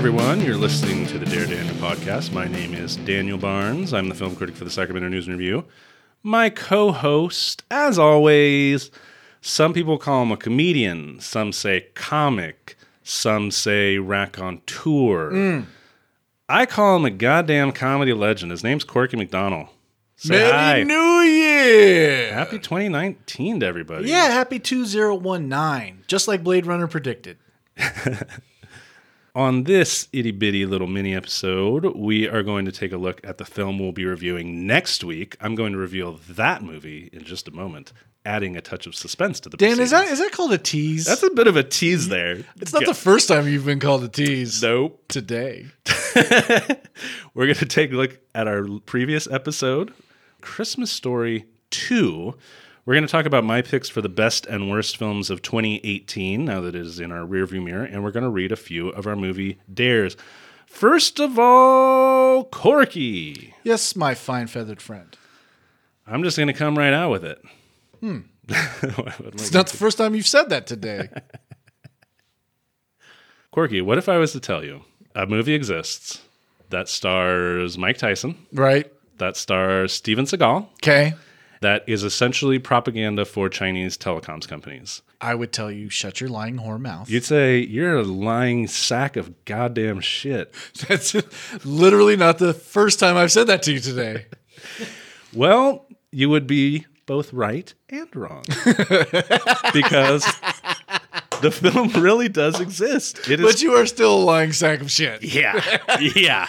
Everyone. You're listening to the Dare Daniel podcast. My name is Daniel Barnes. I'm the film critic for the Sacramento News and Review. My co host, as always, some people call him a comedian, some say comic, some say raconteur. Mm. I call him a goddamn comedy legend. His name's Corky McDonald. Say Merry hi. New Year! Happy 2019 to everybody. yeah, happy 2019. Just like Blade Runner predicted. On this itty bitty little mini episode, we are going to take a look at the film we'll be reviewing next week. I'm going to reveal that movie in just a moment, adding a touch of suspense to the Dan, is that proceedings. is that called a tease? That's a bit of a tease there. it's not the first time you've been called a tease. Nope. Today. We're going to take a look at our previous episode, Christmas Story 2. We're going to talk about my picks for the best and worst films of 2018, now that it is in our rearview mirror, and we're going to read a few of our movie dares. First of all, Corky. Yes, my fine feathered friend. I'm just going to come right out with it. Hmm. It's not the first time you've said that today. Corky, what if I was to tell you a movie exists that stars Mike Tyson, right? that stars Steven Seagal, Okay. That is essentially propaganda for Chinese telecoms companies? I would tell you, shut your lying whore mouth. You'd say you're a lying sack of goddamn shit. That's literally not the first time I've said that to you today. Well, you would be both right and wrong because the film really does exist. It is But you are still a lying sack of shit. Yeah. Yeah.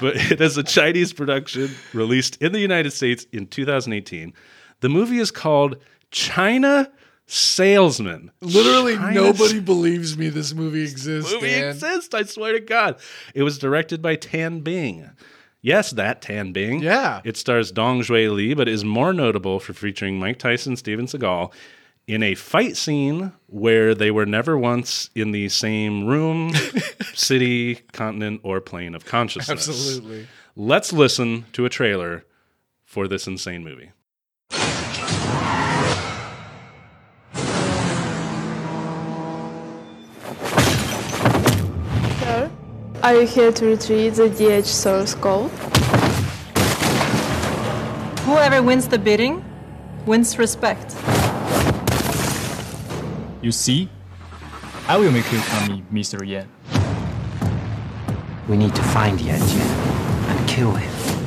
But it is a Chinese production released in the United States in 2018. The movie is called China Salesman. Literally China nobody believes me this movie exists, movie Dan. exists, I swear to God. It was directed by Tan Bing. Yes, that Tan Bing. Yeah. It stars Dong Zhui Li, but is more notable for featuring Mike Tyson, Steven Seagal in a fight scene where they were never once in the same room, city, continent, or plane of consciousness. Absolutely. Let's listen to a trailer for this insane movie. Sir, are you here to retrieve the DH source code? Whoever wins the bidding wins respect. You see? I will make you call me Mr. Yan. We need to find Yan Jian and kill him.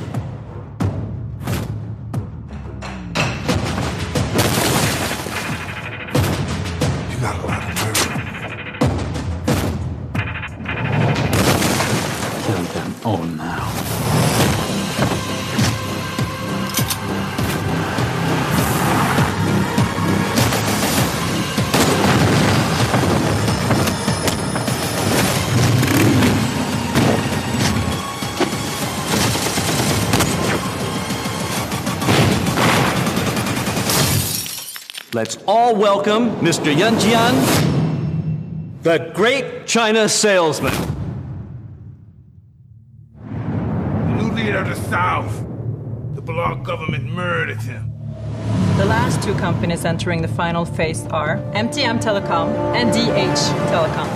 Let's all welcome Mr. Yan Jian, the great China salesman. The new leader of the South. The bloc government murdered him. The last two companies entering the final phase are MTM Telecom and DH Telecom.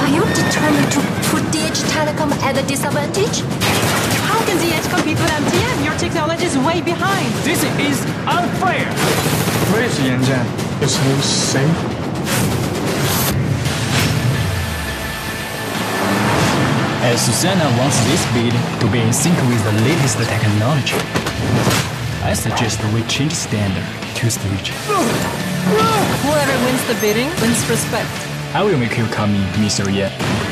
Are you determined to put DH Telecom at a disadvantage? How can DH compete with MTM? Your technology is way behind. This is unfair! Where is Yan Jian? Is he safe? As Susanna wants this bid to be in sync with the latest technology, I suggest we change standard to stage. Whoever wins the bidding wins respect. I will make you come me Mr. Yan.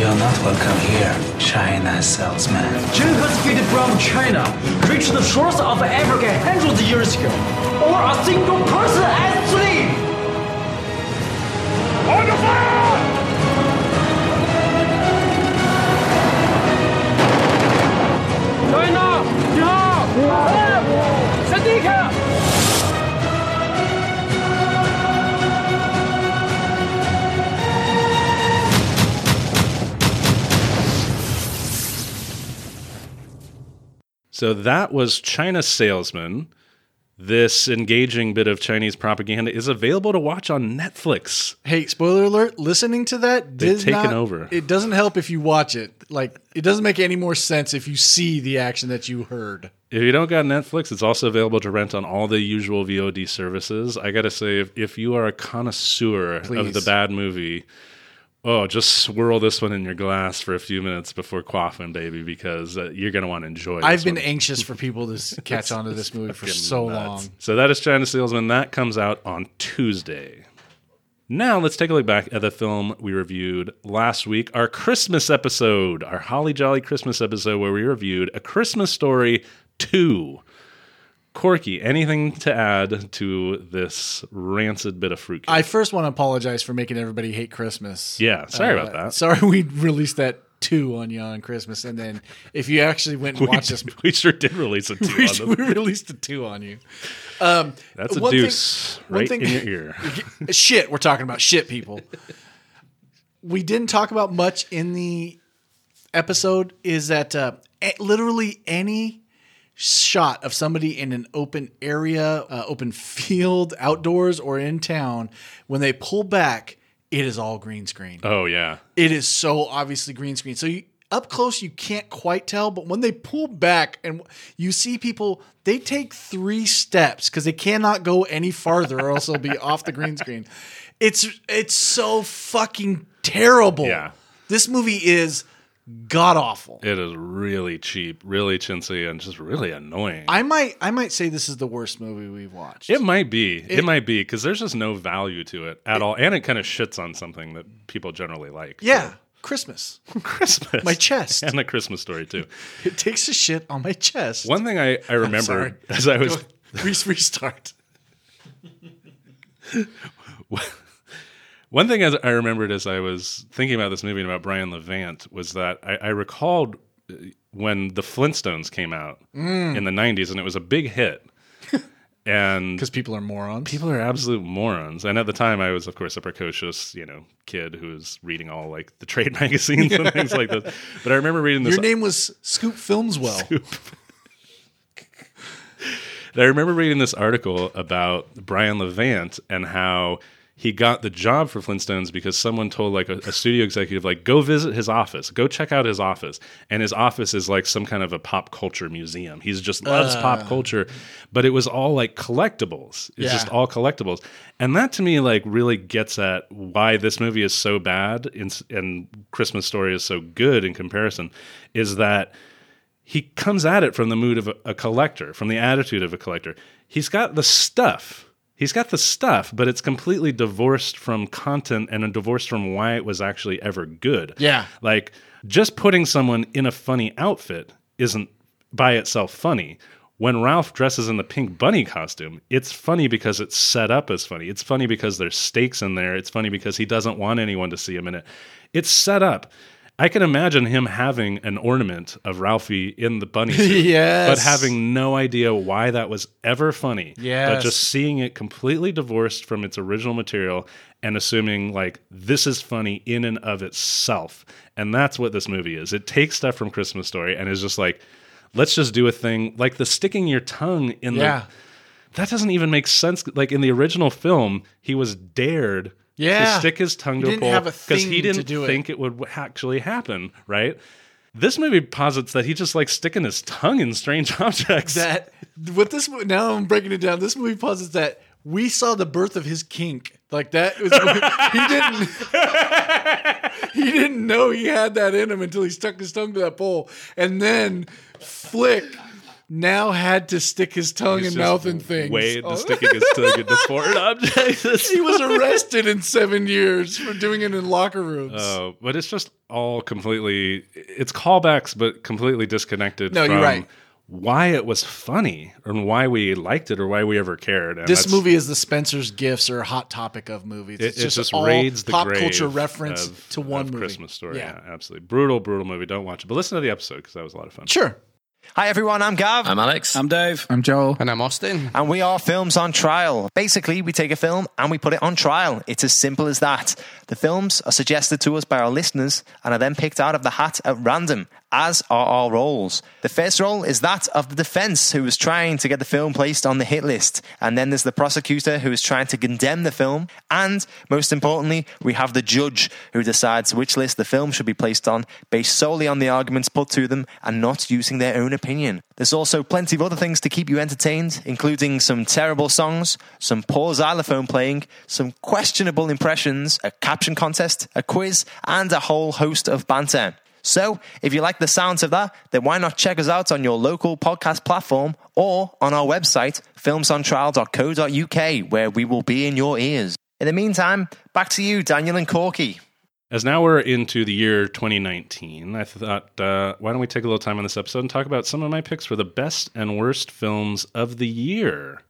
You're not welcome here, China salesman. Genghis defeated from China, reached the shores of Africa hundreds of years ago, or a single person asleep. On the fire! China, 你好，三弟看。 So that was China Salesman. This engaging bit of Chinese propaganda is available to watch on Netflix. Hey, spoiler alert! Listening to that They've taken not- over. It doesn't help if you watch it. Like it doesn't make any more sense if you see the action that you heard. If you don't got Netflix, it's also available to rent on all the usual VOD services. I got to say, if, if you are a connoisseur of the bad movie, oh, just swirl this one in your glass for a few minutes before quaffing, baby, because uh, you're going to want to enjoy it. I've been anxious for people to catch on to this movie for so long. So that is China Salesman. That comes out on Tuesday. Now let's take a look back at the film we reviewed last week, our Christmas episode, our Holly Jolly Christmas episode, where we reviewed A Christmas Story 2. Corky, anything to add to this rancid bit of fruit? I first want to apologize for making everybody hate Christmas. Yeah, sorry Uh, about that. Sorry we released that two on you on Christmas, and then if you actually went and we, watched this, we sure did release a two we, on we released a two on you. Um, That's a thing- deuce one right thing- in your ear. shit, we're talking about shit, people. we didn't talk about much in the episode. Is that uh, literally any shot of somebody in an open area, uh, open field, outdoors, or in town, when they pull back, it is all green screen. Oh, yeah. It is so obviously green screen. So you up close you can't quite tell, but when they pull back and you see people, they take three steps because they cannot go any farther or else they'll be off the green screen. It's it's so fucking terrible. Yeah. This movie is god awful. It is really cheap, really chintzy, and just really annoying. I might I might say this is the worst movie we've watched. It might be. It, It- might be because there's just no value to it at all, and it kind of shits on something that people generally like. yeah, Christmas. Christmas, My chest. and a Christmas story too. It takes a shit on my chest. One thing I I remember as I was Go- restart. One thing as I remembered as I was thinking about this movie and about Brian Levant was that I, I recalled uh, when the Flintstones came out Mm. in the '90s, and it was a big hit. And Because people are morons. people are absolute morons. And at the time, I was, of course, a precocious, you know, kid who was reading all like the trade magazines and things like that. But I remember reading this. Your name was Scoop Filmswell. I remember reading this article about Brian Levant and how he got the job for Flintstones because someone told like a, a studio executive like go visit his office, go check out his office, and his office is like some kind of a pop culture museum. He's just loves pop ah. culture, but it was all like collectibles. It's Yeah. just all collectibles, and that to me like really gets at why this movie is so bad and, and Christmas Story is so good in comparison. Is that he comes at it from the mood of a, a collector, from the attitude of a collector. He's got the stuff. He's got the stuff, but it's completely divorced from content and a divorced from why it was actually ever good. Yeah. Like just putting someone in a funny outfit isn't by itself funny. When Ralph dresses in the pink bunny costume, it's funny because it's set up as funny. It's funny because there's stakes in there. It's funny because he doesn't want anyone to see him in it. It's set up. I can imagine him having an ornament of Ralphie in the bunny suit, Yes. but having no idea why that was ever funny. But just seeing it completely divorced from its original material and assuming like this is funny in and of itself. And that's what this movie is. It takes stuff from Christmas Story and is just like, let's just do a thing like the sticking your tongue in Yeah. the that doesn't even make sense. Like in the original film, he was dared Yeah. to stick his tongue to a pole because he didn't do it. think it would actually happen, right? This movie posits that he just like sticking his tongue in strange objects. that what this now I'm breaking it down. This movie posits that we saw the birth of his kink. Like that was he didn't he didn't know he had that in him until he stuck his tongue to that pole, and then Flick now had to stick his tongue He's and mouth in things. Way into Oh. sticking his tongue into foreign objects. he was arrested in seven years for doing it in locker rooms. Oh, but it's just all completely it's callbacks but completely disconnected No, from you're right. why it was funny and why we liked it or why we ever cared. And this movie is the Spencer's Gifts or Hot Topic of movies. It, It's it just, just all raids the pop culture reference of- to one. Christmas story. Yeah. Yeah. absolutely brutal, brutal movie. Don't watch it, but listen to the episode because that was a lot of fun. Sure. Hi everyone, I'm Gav. I'm Alex. I'm Dave. I'm Joel. And I'm Austin. and we are Films on Trial. Basically, we take a film and we put it on trial. It's as simple as that. The films are suggested to us by our listeners and are then picked out of the hat at random, as are our roles. The first role is that of the defense, who is trying to get the film placed on the hit list. And then there's the prosecutor, who is trying to condemn the film. And most importantly, we have the judge, who decides which list the film should be placed on based solely on the arguments put to them and not using their own opinion. There's also plenty of other things to keep you entertained, including some terrible songs, some poor xylophone playing, some questionable impressions, a caption contest, a quiz, and a whole host of banter. So, if you like the sounds of that, then why not check us out on your local podcast platform or on our website, filmsontrial.co.uk, where we will be in your ears. In the meantime, back to you, Daniel and Corky. As now we're into the year 2019, I thought, uh, why don't we take a little time on this episode and talk about some of my picks for the best and worst films of the year?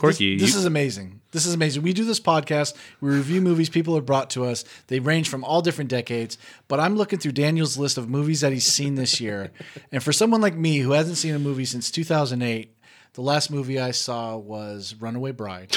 Corky, This, this you- is amazing. This is amazing. We do this podcast. We review movies people have brought to us. They range from all different decades. But I'm looking through Daniel's list of movies that he's seen this year. and for someone like me who hasn't seen a movie since 2008, the last movie I saw was Runaway Bride.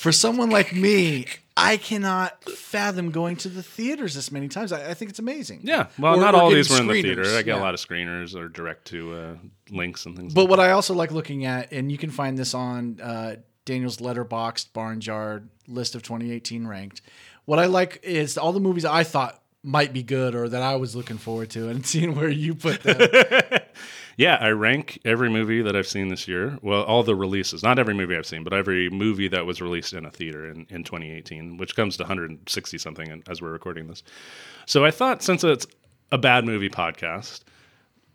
for someone like me, I cannot fathom going to the theaters this many times. I, I think it's amazing. yeah, well, Or- not or all these were in the screeners. theater. I get Yeah. a lot of screeners or direct to uh, links and things. But like what I also like looking at, and you can find this on uh, Daniel's Letterboxd barn jar list of 2018 ranked. What I like is all the movies I thought might be good or that I was looking forward to, and seeing where you put them. Yeah, I rank every movie that I've seen this year. Well, all the releases, not every movie I've seen, but every movie that was released in a theater in, in 2018, which comes to 160 something as we're recording this. So I thought since it's a bad movie podcast,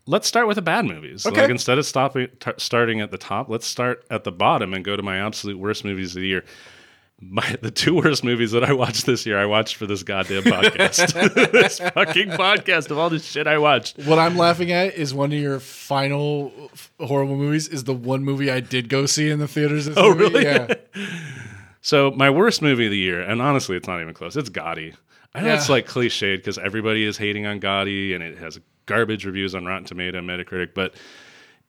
let's start with the bad movies. Okay. Like instead of stopping t- starting at the top, let's start at the bottom and go to my absolute worst movies of the year. My, the two worst movies that I watched this year, I watched for this goddamn podcast. this fucking podcast of all this shit I watched. what I'm laughing at is one of your final f- horrible movies is the one movie I did go see in the theaters. This Oh, movie. really? Yeah. So my worst movie of the year, and honestly, it's not even close. It's Gotti. I know it's like cliched because everybody is hating on Gotti, and it has garbage reviews on Rotten Tomato, and Metacritic, but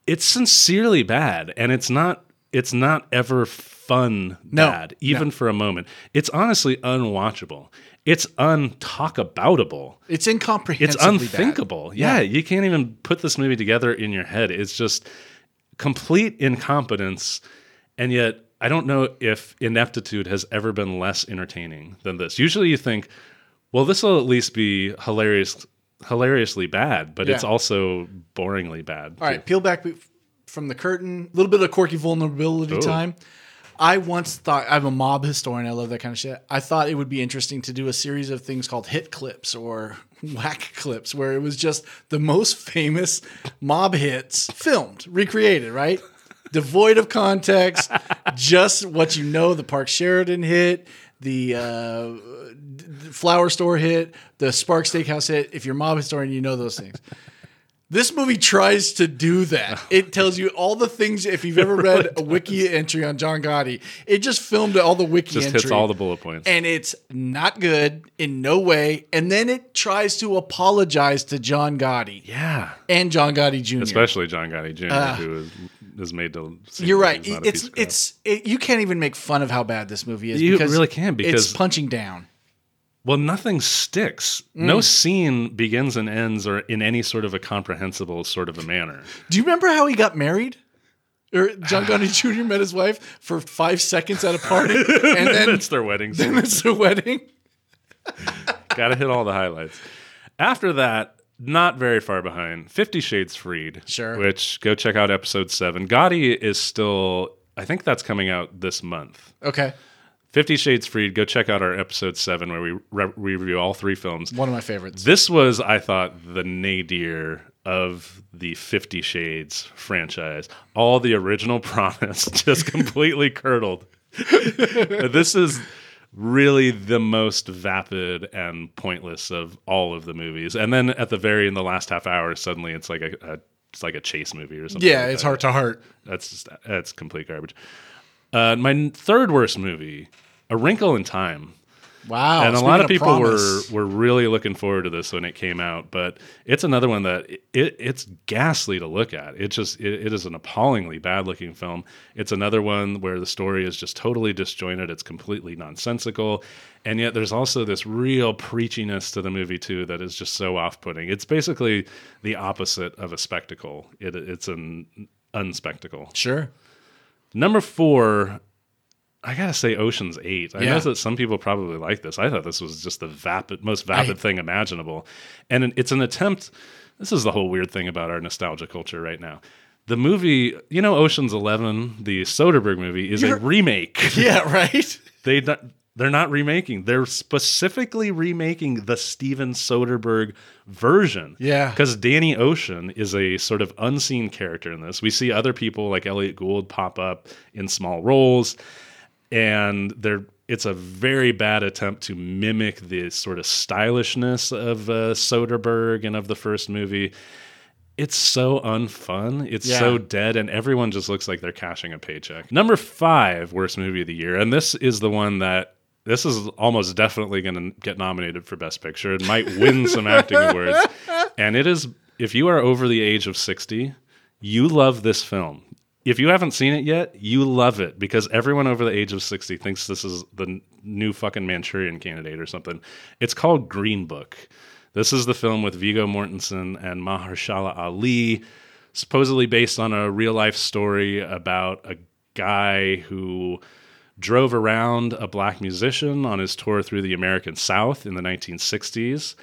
it's sincerely bad, and it's not. It's not ever fun No, bad, even no. for a moment. It's honestly unwatchable. It's untalkaboutable. It's incomprehensible. It's unthinkable. bad. Yeah, you can't even put this movie together in your head. It's just complete incompetence. And yet, I don't know if ineptitude has ever been less entertaining than this. Usually you think, well, this will at least be hilarious, hilariously bad, but it's also boringly bad. All right, peel back from the curtain. A little bit of quirky vulnerability Ooh. time. I once thought I'm a mob historian. I love that kind of shit. I thought it would be interesting to do a series of things called hit clips or whack clips, where it was just the most famous mob hits filmed, recreated, right? Devoid of context, just what you know. The Park Sheraton hit, the uh, Flower Store hit, the Spark Steakhouse hit. If you're a mob historian, you know those things. This movie tries to do that. It tells you all the things. If you've ever read a wiki entry on John Gotti, it just filmed all the wiki Just entry. hits all the bullet points. and it's not good in no way. And then it tries to apologize to John Gotti yeah. and John Gotti Jr. Especially John Gotti Jr., Uh, who is, is made to. You're right. he's not a It's piece of crap. it's it, you can't even make fun of how bad this movie is. You really can, because- it's punching down. Well, nothing sticks. Mm. No scene begins and ends or in any sort of a comprehensible sort of a manner. Do you remember how he got married? Or John Gotti Jr. met his wife for five seconds at a party, and then it's their wedding. then scene. it's their wedding. Got to hit all the highlights. After that, not very far behind, Fifty Shades Freed. Sure. Which go check out episode seven. Gotti is still. I think that's coming out this month. Okay, Fifty Shades Freed. Go check out our episode seven where we re- review all three films. one of my favorites. This was, I thought, the nadir of the Fifty Shades franchise. All the original promise just completely curdled. this is really the most vapid and pointless of all of the movies. And then at the very in the last half hour, suddenly it's like a, a it's like a chase movie or something. yeah, like it's that. heart to heart. That's just that's complete garbage. Uh, my third worst movie, A Wrinkle in Time. Wow. and a lot of people promise. were were really looking forward to this when it came out. But it's another one that it, it's ghastly to look at. It just it, it is an appallingly bad looking film. It's another one where the story is just totally disjointed. It's completely nonsensical, and yet there's also this real preachiness to the movie too that is just so off putting. It's basically the opposite of a spectacle. It, it's an unspectacle. Sure. Number four, I gotta say, Ocean's Eight. I Yeah. know that some people probably like this. I thought this was just the vapid, most vapid thing imaginable, and it's an attempt. This is the whole weird thing about our nostalgia culture right now. The movie, you know, Ocean's Eleven, the Soderbergh movie, is a You're- remake. Yeah, right? they they're not remaking. They're specifically remaking the Steven Soderbergh version. Yeah. Because Danny Ocean is a sort of unseen character in this. We see other people like Elliot Gould pop up in small roles, and they're it's a very bad attempt to mimic the sort of stylishness of uh, Soderbergh and of the first movie. It's so unfun. It's Yeah. so dead, and everyone just looks like they're cashing a paycheck. Number five, worst movie of the year, and this is the one that this is almost definitely going to get nominated for Best Picture. It might win some acting awards, and it is if you are over the age of sixty, you love this film. If you haven't seen it yet, you love it because everyone over the age of 60 thinks this is the new fucking Manchurian candidate or something. It's called Green Book. This is the film with Viggo Mortensen and Mahershala Ali, supposedly based on a real life story about a guy who drove around a black musician on his tour through the American South in the 1960s.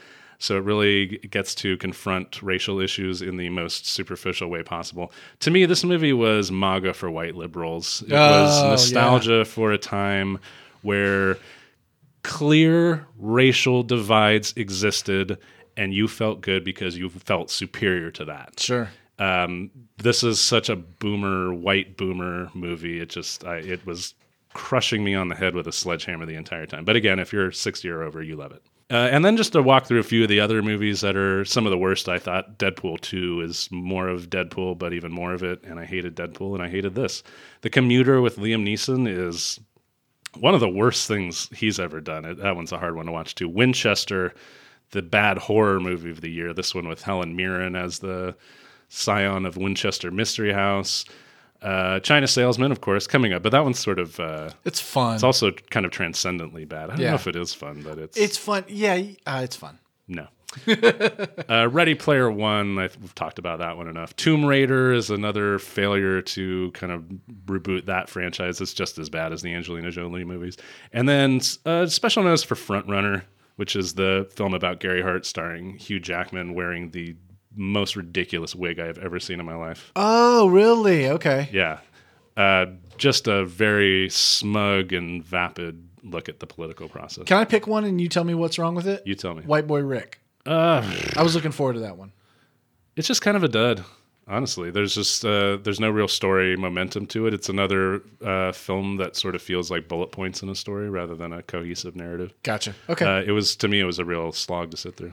So it really gets to confront racial issues in the most superficial way possible. To me, this movie was MAGA for white liberals. It was Oh, nostalgia for a time where clear racial divides existed and you felt good because you felt superior to that. Sure. Um, this is such a boomer, white boomer movie. It just, I, it was crushing me on the head with a sledgehammer the entire time. But again, if you're 60 or over, you love it. Uh, and then just to walk through a few of the other movies that are some of the worst, I thought Deadpool 2 is more of Deadpool, but even more of it. And I hated Deadpool and I hated this. The Commuter with Liam Neeson is one of the worst things he's ever done. That one's a hard one to watch too. Winchester, the bad horror movie of the year. This one with Helen Mirren as the scion of Winchester Mystery House. Uh, China Salesman, of course, coming up, but that one's sort of uh, It's fun. It's also kind of transcendently bad. I don't Yeah. know if it is fun, but it's It's fun. Yeah, uh, it's fun. no. uh, Ready Player One, I, we've talked about that one enough. Tomb Raider is another failure to kind of reboot that franchise. It's just as bad as the Angelina Jolie movies. And then uh, special notice for Front Runner, which is the film about Gary Hart starring Hugh Jackman wearing the most ridiculous wig I have ever seen in my life. Oh, really? Okay. Yeah. Uh, just a very smug and vapid look at the political process. Can I pick one and you tell me what's wrong with it? You tell me. White Boy Rick. Uh, I was looking forward to that one. it's just kind of a dud honestly there's just uh, there's no real story momentum to it it's another uh, film that sort of feels like bullet points in a story rather than a cohesive narrative Gotcha. Okay. uh, it was to me it was a real slog to sit through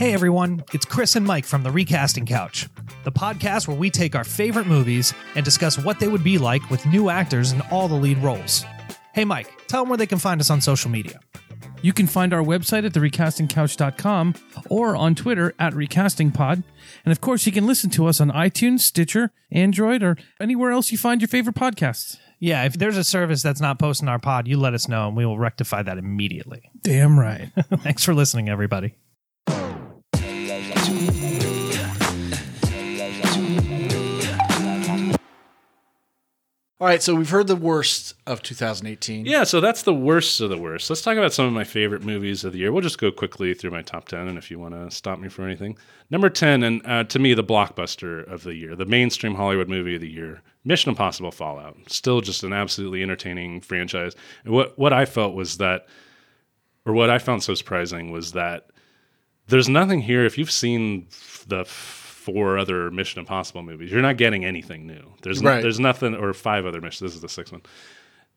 Hey everyone, it's Chris and Mike from the Recasting Couch, the podcast where we take our favorite movies and discuss what they would be like with new actors in all the lead roles. Hey Mike, tell them where they can find us on social media. You can find our website at therecastingcouch.com or on Twitter at recastingpod. And of course, you can listen to us on iTunes, Stitcher, Android, or anywhere else you find your favorite podcasts. Yeah, if there's a service that's not posting our pod, you let us know and we will rectify that immediately. Damn right. Thanks for listening, everybody. All right, so we've heard the worst of 2018. yeah so that's the worst of the worst let's talk about some of my favorite movies of the year we'll just go quickly through my top 10 and if you want to stop me for anything number 10 and uh, to me the blockbuster of the year the mainstream hollywood movie of the year mission impossible fallout still just an absolutely entertaining franchise and what, what i felt was that or what i found so surprising was that there's nothing here. If you've seen the four other Mission Impossible movies, you're not getting anything new. There's no, there's nothing, or five other missions. This is the sixth one.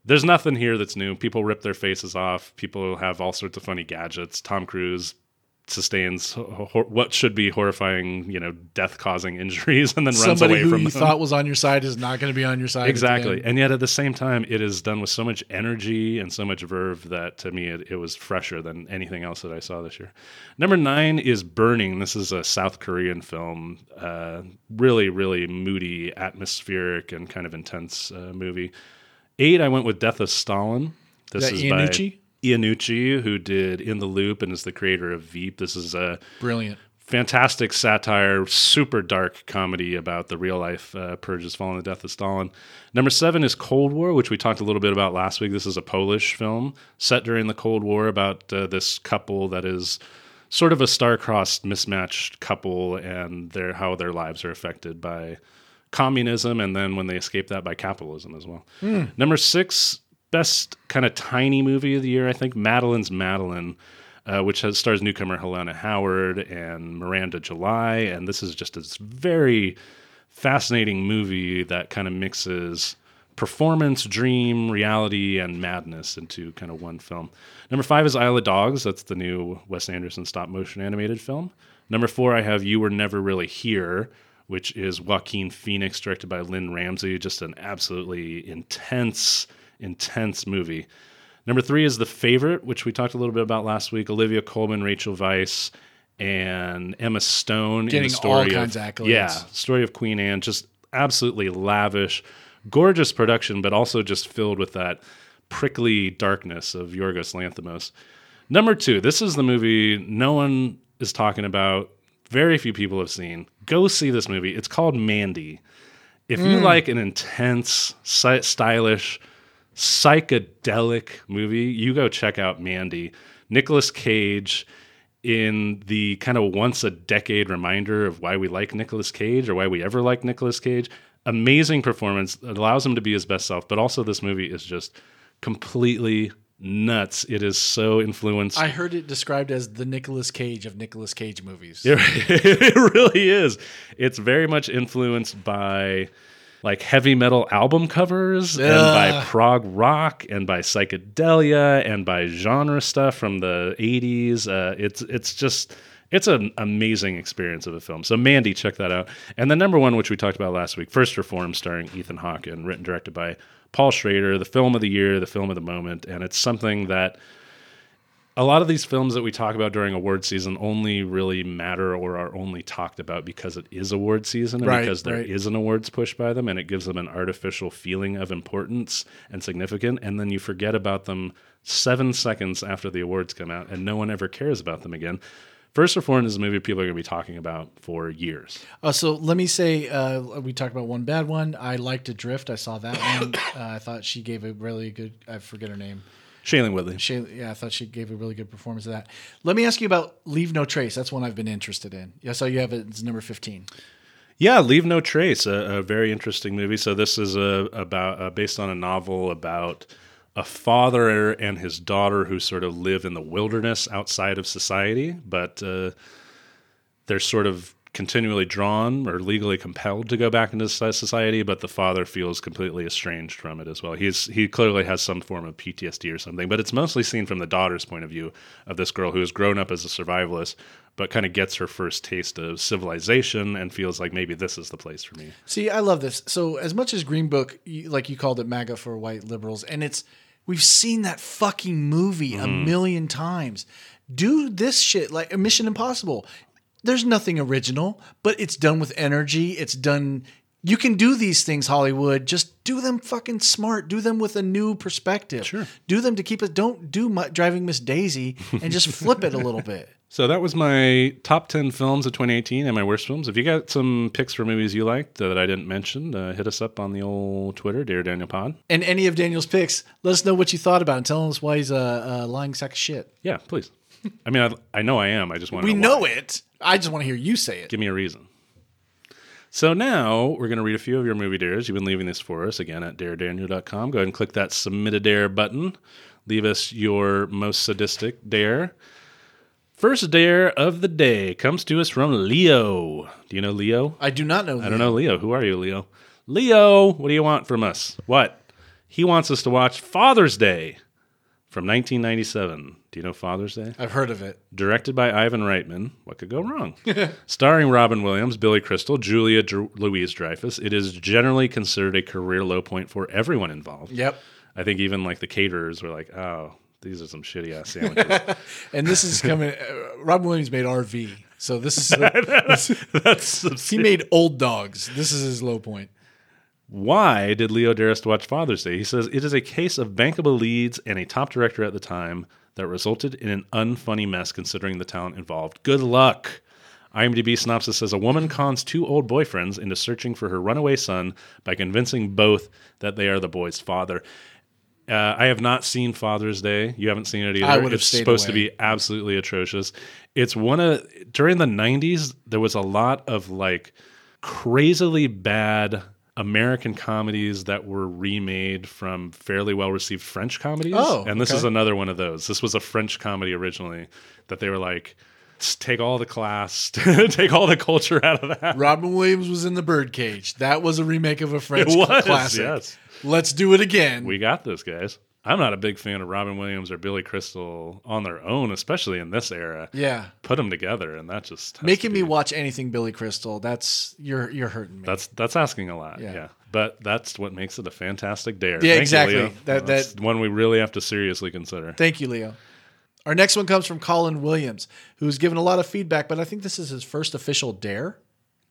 There's nothing here that's new. People rip their faces off. People have all sorts of funny gadgets. Tom Cruise sustains hor- what should be horrifying, you know, death-causing injuries, and then runs Somebody away who from you them. thought was on your side is not going to be on your side. exactly, and yet at the same time, it is done with so much energy and so much verve that to me it, it was fresher than anything else that I saw this year. Number nine is Burning. This is a South Korean film, uh, really, really moody, atmospheric, and kind of intense uh, movie. Eight, I went with Death of Stalin. This is Iannucci? by Iannucci, who did In the Loop and is the creator of Veep. This is a Brilliant. fantastic satire, super dark comedy about the real life uh, purges following the death of Stalin. Number seven is Cold War, which we talked a little bit about last week. This is a Polish film set during the Cold War about uh, this couple that is sort of a star-crossed, mismatched couple and their how their lives are affected by communism, and then when they escape that by capitalism as well. Hmm. Number six, best kind of tiny movie of the year, I think, Madeline's Madeline, uh, which has stars newcomer Helena Howard and Miranda July, and this is just this very fascinating movie that kind of mixes performance, dream, reality, and madness into kind of one film. Number five is Isle of Dogs. That's the new Wes Anderson stop motion animated film. Number four, I have You Were Never Really Here, which is Joaquin Phoenix, directed by Lynne Ramsay. Just an absolutely intense, intense movie. Number three is The Favorite, which we talked a little bit about last week. Olivia Colman, Rachel Weisz, and Emma Stone. in Getting the all story kinds of, of accolades. Yeah, story of Queen Anne. Just absolutely lavish, gorgeous production, but also just filled with that prickly darkness of Yorgos Lanthimos. Number two, this is the movie no one is talking about. Very few people have seen. Go see this movie. It's called Mandy. If you Mm. like an intense, stylish, psychedelic movie, you go check out Mandy. Nicolas Cage in the kind of once a decade reminder of why we like Nicolas Cage or why we ever like Nicolas Cage. Amazing performance. It allows him to be his best self, but also this movie is just completely nuts. It is so influenced. I heard it described as the Nicolas Cage of Nicolas Cage movies. It, it really is. It's very much influenced by like heavy metal album covers and by prog rock and by psychedelia and by genre stuff from the 80s. Uh, it's it's just it's an amazing experience of a film. So Mandy, check that out. And the number one, which we talked about last week, First Reform, starring Ethan Hawke and written directed by Paul Schrader, the film of the year, the film of the moment, and it's something that a lot of these films that we talk about during award season only really matter or are only talked about because it is award season and Right, because there is right. an awards push by them and it gives them an artificial feeling of importance and significant and then you forget about them 7 seconds after the awards come out and no one ever cares about them again. First Reformed is a movie people are going to be talking about for years. Uh, so let me say, uh, we talked about one bad one. I liked Drift. I saw that one. Uh, I thought she gave a really good. I forget her name. Shailene Woodley. Shailene, yeah, I thought she gave a really good performance of that. Let me ask you about Leave No Trace. That's one I've been interested in. Yeah, so you have it. It's number fifteen. Yeah, Leave No Trace, a, a very interesting movie. So this is a, about uh, based on a novel about a father and his daughter who sort of live in the wilderness outside of society, but uh, they're sort of continually drawn or legally compelled to go back into society, but the father feels completely estranged from it as well. He's he clearly has some form of PTSD or something, but it's mostly seen from the daughter's point of view of this girl who has grown up as a survivalist, but kind of gets her first taste of civilization and feels like maybe this is the place for me. See, I love this. So as much as Green Book, like you called it MAGA for white liberals, and it's we've seen that fucking movie a Mhm. million times. Do this shit like a Mission Impossible. There's nothing original, but it's done with energy. It's done. You can do these things, Hollywood. Just do them fucking smart. Do them with a new perspective. Sure. Do them to keep it. Don't do my, driving Miss Daisy and just flip it a little bit. So that was my top 10 films of 2018 and my worst films. If you got some picks for movies you liked that I didn't mention, uh, hit us up on the old Twitter, Dare Daniel Pod. And any of Daniel's picks, let us know what you thought about it. Tell us why he's a, a lying sack of shit. Yeah, please. I mean, I, I know I am. I just want to We know, know it. I just want to hear you say it. Give me a reason. So now we're going to read a few of your movie dares. You've been leaving this for us again at daredaniel.com. Go ahead and click that submit a dare button. Leave us your most sadistic dare. First dare of the day comes to us from Leo. Do you know Leo? I do not know. I don't know Leo. Who are you, Leo? Leo, what do you want from us? What? He wants us to watch Father's Day. From 1997. Do you know Father's Day? I've heard of it. Directed by Ivan Reitman. What could go wrong? Starring Robin Williams, Billy Crystal, Julia Dr- Louise Dreyfus. It is generally considered a career low point for everyone involved. Yep. I think even like the caterers were like, oh, these are some shitty ass sandwiches. and this is coming. Uh, Robin Williams made RV, so this is that's he made Old Dogs. This is his low point. Why did Leo dare to watch Father's Day? He says it is a case of bankable leads and a top director at the time that resulted in an unfunny mess considering the talent involved. Good luck. IMDb synopsis says a woman cons two old boyfriends into searching for her runaway son by convincing both that they are the boy's father. Uh, I have not seen Father's Day. You haven't seen it either. I would have it's supposed to be absolutely atrocious. It's one of during the '90s. There was a lot of like crazily bad American comedies that were remade from fairly well received French comedies. Oh, and this okay. is another one of those. This was a French comedy originally that they were like, take all the class, take all the culture out of that. Robin Williams was in the Birdcage. That was a remake of a French It was, classic. yes. Let's do it again. We got this, guys. I'm not a big fan of Robin Williams or Billy Crystal on their own, especially in this era. Yeah. Put them together, and that just Making me be- watch anything Billy Crystal. That's you're you're hurting me. That's that's asking a lot. Yeah. Yeah. But that's what makes it a fantastic dare. Yeah, Thank you, exactly. Leo. That- that's that- one we really have to seriously consider. Thank you, Leo. Our next one comes from Colin Williams, who's given a lot of feedback, but I think this is his first official dare.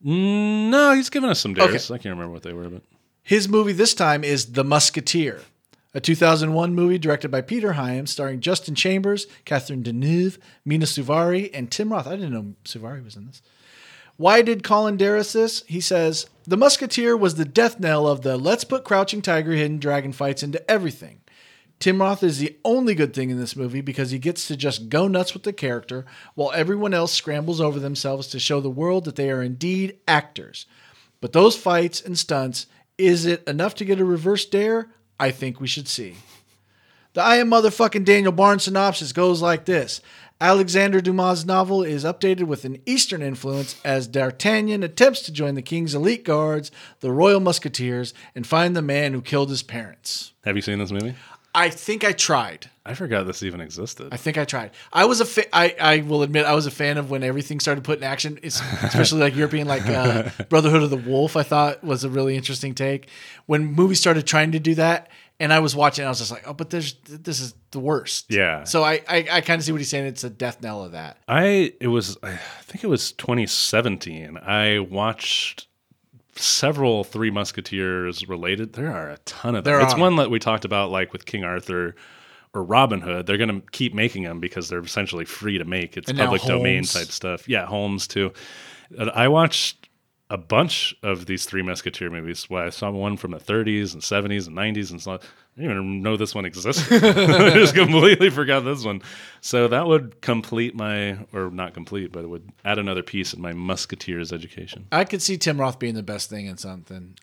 Mm, no, he's given us some dares. Okay. I can't remember what they were, but His movie this time is The Musketeer, a 2001 movie directed by Peter Hyams, starring Justin Chambers, Catherine Deneuve, Mena Suvari, and Tim Roth. I didn't know Suvari was in this. Why did Colin dare this? He says, The Musketeer was the death knell of the let's put Crouching Tiger, Hidden Dragon fights into everything. Tim Roth is the only good thing in this movie because he gets to just go nuts with the character while everyone else scrambles over themselves to show the world that they are indeed actors. But those fights and stunts, is it enough to get a reverse dare? I think we should see. The I Am Motherfucking Daniel Barnes synopsis goes like this Alexander Dumas' novel is updated with an Eastern influence as D'Artagnan attempts to join the King's elite guards, the Royal Musketeers, and find the man who killed his parents. have you seen this movie? I think I tried. I forgot this even existed. I think I tried. I was a fa- I, I will admit I was a fan of when everything started put in action, it's, especially like European, like uh, Brotherhood of the Wolf. I thought was a really interesting take when movies started trying to do that, and I was watching. I was just like, oh, but there's this is the worst. Yeah. So I I, I kind of see what he's saying. It's a death knell of that. I it was I think it was 2017. I watched several Three Musketeers related. There are a ton of them. There it's are. one that we talked about, like with King Arthur or Robin Hood. They're going to keep making them because they're essentially free to make. It's And public domain type stuff. Yeah, Holmes too. I watched a bunch of these Three Musketeer movies. Well, I saw one from the 30s and 70s and 90s and so. I didn't even know this one existed. I just completely forgot this one. So that would complete my, or not complete, but it would add another piece in my Musketeers education. I could see Tim Roth being the best thing in something.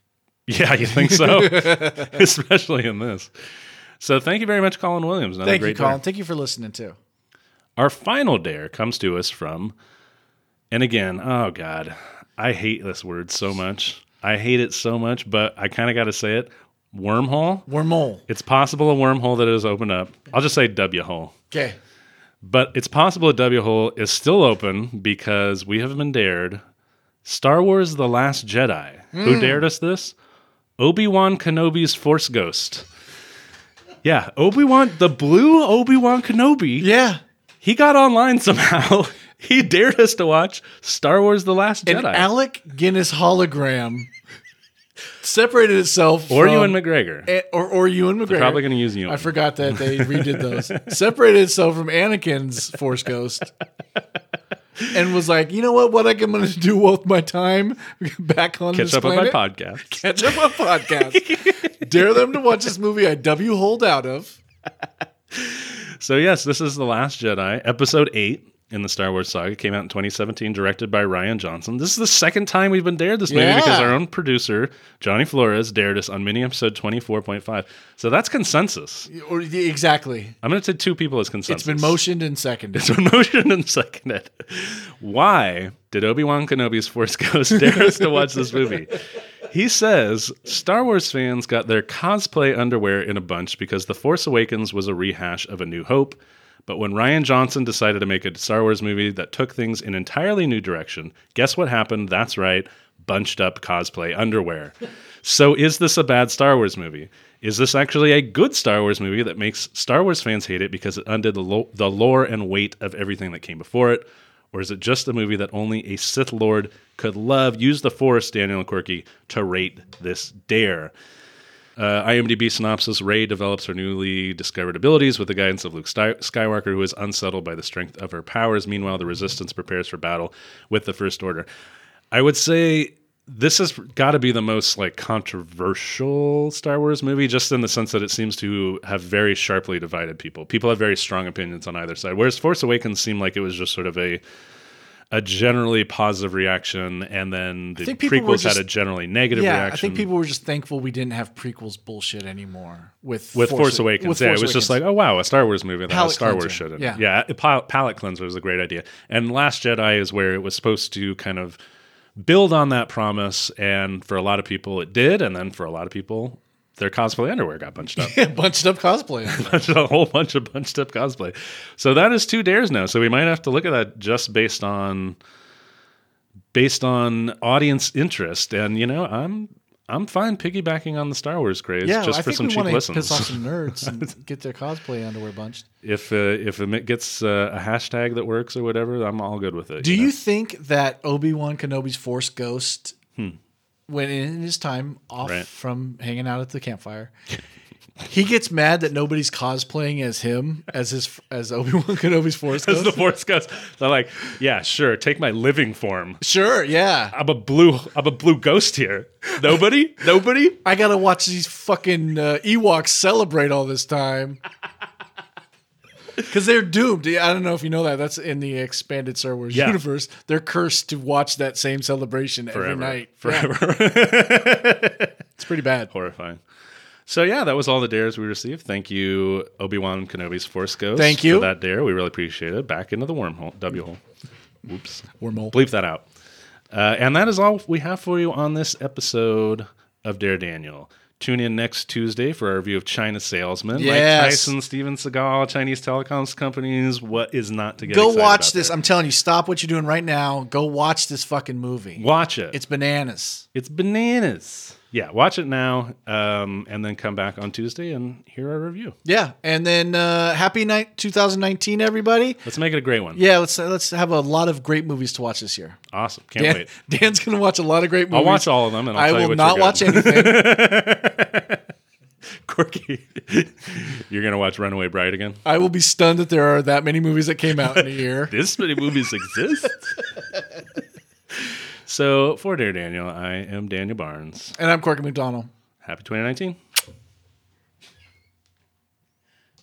Yeah, you think so? Especially in this. So thank you very much, Colin Williams. Another Thank you, Colin. dare. Thank you for listening too. Our final dare comes to us from, and again, oh God, I hate this word so much. I hate it so much, but I kind of got to say it. Wormhole. Wormhole. It's possible a wormhole that has opened up. I'll just say W hole. Okay. But it's possible a W hole is still open because we have been dared. Star Wars The Last Jedi. Who Mm. dared us this? Obi Wan Kenobi's Force Ghost. Yeah, Obi Wan, the blue Obi Wan Kenobi. Yeah. He got online somehow. he dared us to watch Star Wars The Last Jedi. An. Alec Guinness hologram separated itself Or from, Ewan McGregor. Eh, or or Ewan McGregor. They're probably gonna use Ewan. I forgot that they redid those. separated itself from Anakin's Force Ghost. And was like, you know what? What I'm going to do with my time back on Catch this up on my podcast. Catch up on my podcast. Dare them to watch this movie I W hold out of. So yes, this is the Last Jedi, Episode Eight in the Star Wars saga. Came out in 2017, directed by Rian Johnson. This is the second time we've been dared this movie Yeah. because our own producer Johnny Flores dared us on mini episode 24.5. So that's consensus. Or exactly. I'm going to take two people as consensus. It's been motioned and seconded. It's been motioned and seconded. Why did Obi Wan Kenobi's Force Ghost dare us to watch this movie? He says Star Wars fans got their cosplay underwear in a bunch because The Force Awakens was a rehash of A New Hope. But when Rian Johnson decided to make a Star Wars movie that took things in entirely new direction, guess what happened? That's right, bunched up cosplay underwear. so is this a bad Star Wars movie? Is this actually a good Star Wars movie that makes Star Wars fans hate it because it undid the, lo- the lore and weight of everything that came before it? Or is it just a movie that only a Sith Lord could love? Use the Force, Daniel and Quirky, to rate this dare. Uh, IMDb synopsis Rey develops her newly discovered abilities with the guidance of Luke Sky- Skywalker, who is unsettled by the strength of her powers. Meanwhile, the Resistance prepares for battle with the First Order. I would say this has got to be the most like controversial Star Wars movie, just in the sense that it seems to have very sharply divided people. People have very strong opinions on either side. Whereas Force Awakens seemed like it was just sort of a a generally positive reaction, and then the think people were prequels had a generally negative yeah, reaction. I think people were just thankful we didn't have prequels bullshit anymore with with Force, Awakens. with yeah, Force it was just like, oh wow, a Star Wars movie that Palate has Star Wars cleanser. shit in Yeah. Yeah, a pal- palette cleanser was a great idea. And Last Jedi is where it was supposed to kind of build on that promise, and for a lot of people it did, and then for a lot of people their cosplay underwear got bunched up. yeah, bunched up cosplay. Bunched- a whole bunch of bunched up cosplay. So that is two dares now. So we might have to look at that just based on based on audience interest. And you know, I'm I'm fine piggybacking on the Star Wars craze yeah, just I for think some we cheap listens. piss off some nerds and get their cosplay underwear bunched. if uh, if it gets uh, a hashtag that works or whatever, I'm all good with it. Do know? you think that Obi Wan Kenobi's Force Ghost, Hmm. When in his time off Right. from hanging out at the campfire, he gets mad that nobody's cosplaying as him as his as Obi Wan Kenobi's Force As the Force Ghost, they're like, yeah, sure, take my living form. Sure, yeah. I'm a blue, I'm a blue ghost here. Nobody, nobody. I gotta watch these fucking uh, Ewoks celebrate all this time. Because they're doomed. I don't know if you know that. That's in the expanded Star Wars Yeah. universe. They're cursed to watch that same celebration every night. Forever. Yeah. it's pretty bad. Horrifying. So yeah, that was all the dares we received. Thank you, Obi Wan Kenobi's Force Ghost. Thank you. for that dare. We really appreciate it. Back into the wormhole, W hole. Whoops, Wormhole. Bleep that out. Uh, and that is all we have for you on this episode of Dare Daniel. Tune in next Tuesday for our review of China Salesman. Yes. Mike Tyson, Steven Seagal, Chinese telecoms companies. What is not to get Go watch this. there? I'm telling you, stop what you're doing right now. Go watch this fucking movie. Watch it. It's bananas. It's bananas. Yeah, watch it now, um, and then come back on Tuesday and hear our review. Yeah, and then uh, happy night 2019, everybody. Let's make it a great one. Yeah, let's let's have a lot of great movies to watch this year. Awesome. Can't Dan- wait. Dan's gonna watch a lot of great movies. I'll watch all of them, and I'll I tell you will not watch anything. Quirky. You're gonna watch Runaway Bride again? I will be stunned that there are that many movies that came out in a year. this many movies exist. So for Dare Daniel, I am Daniel Barnes. And I'm Corky McDonald. Happy 2019.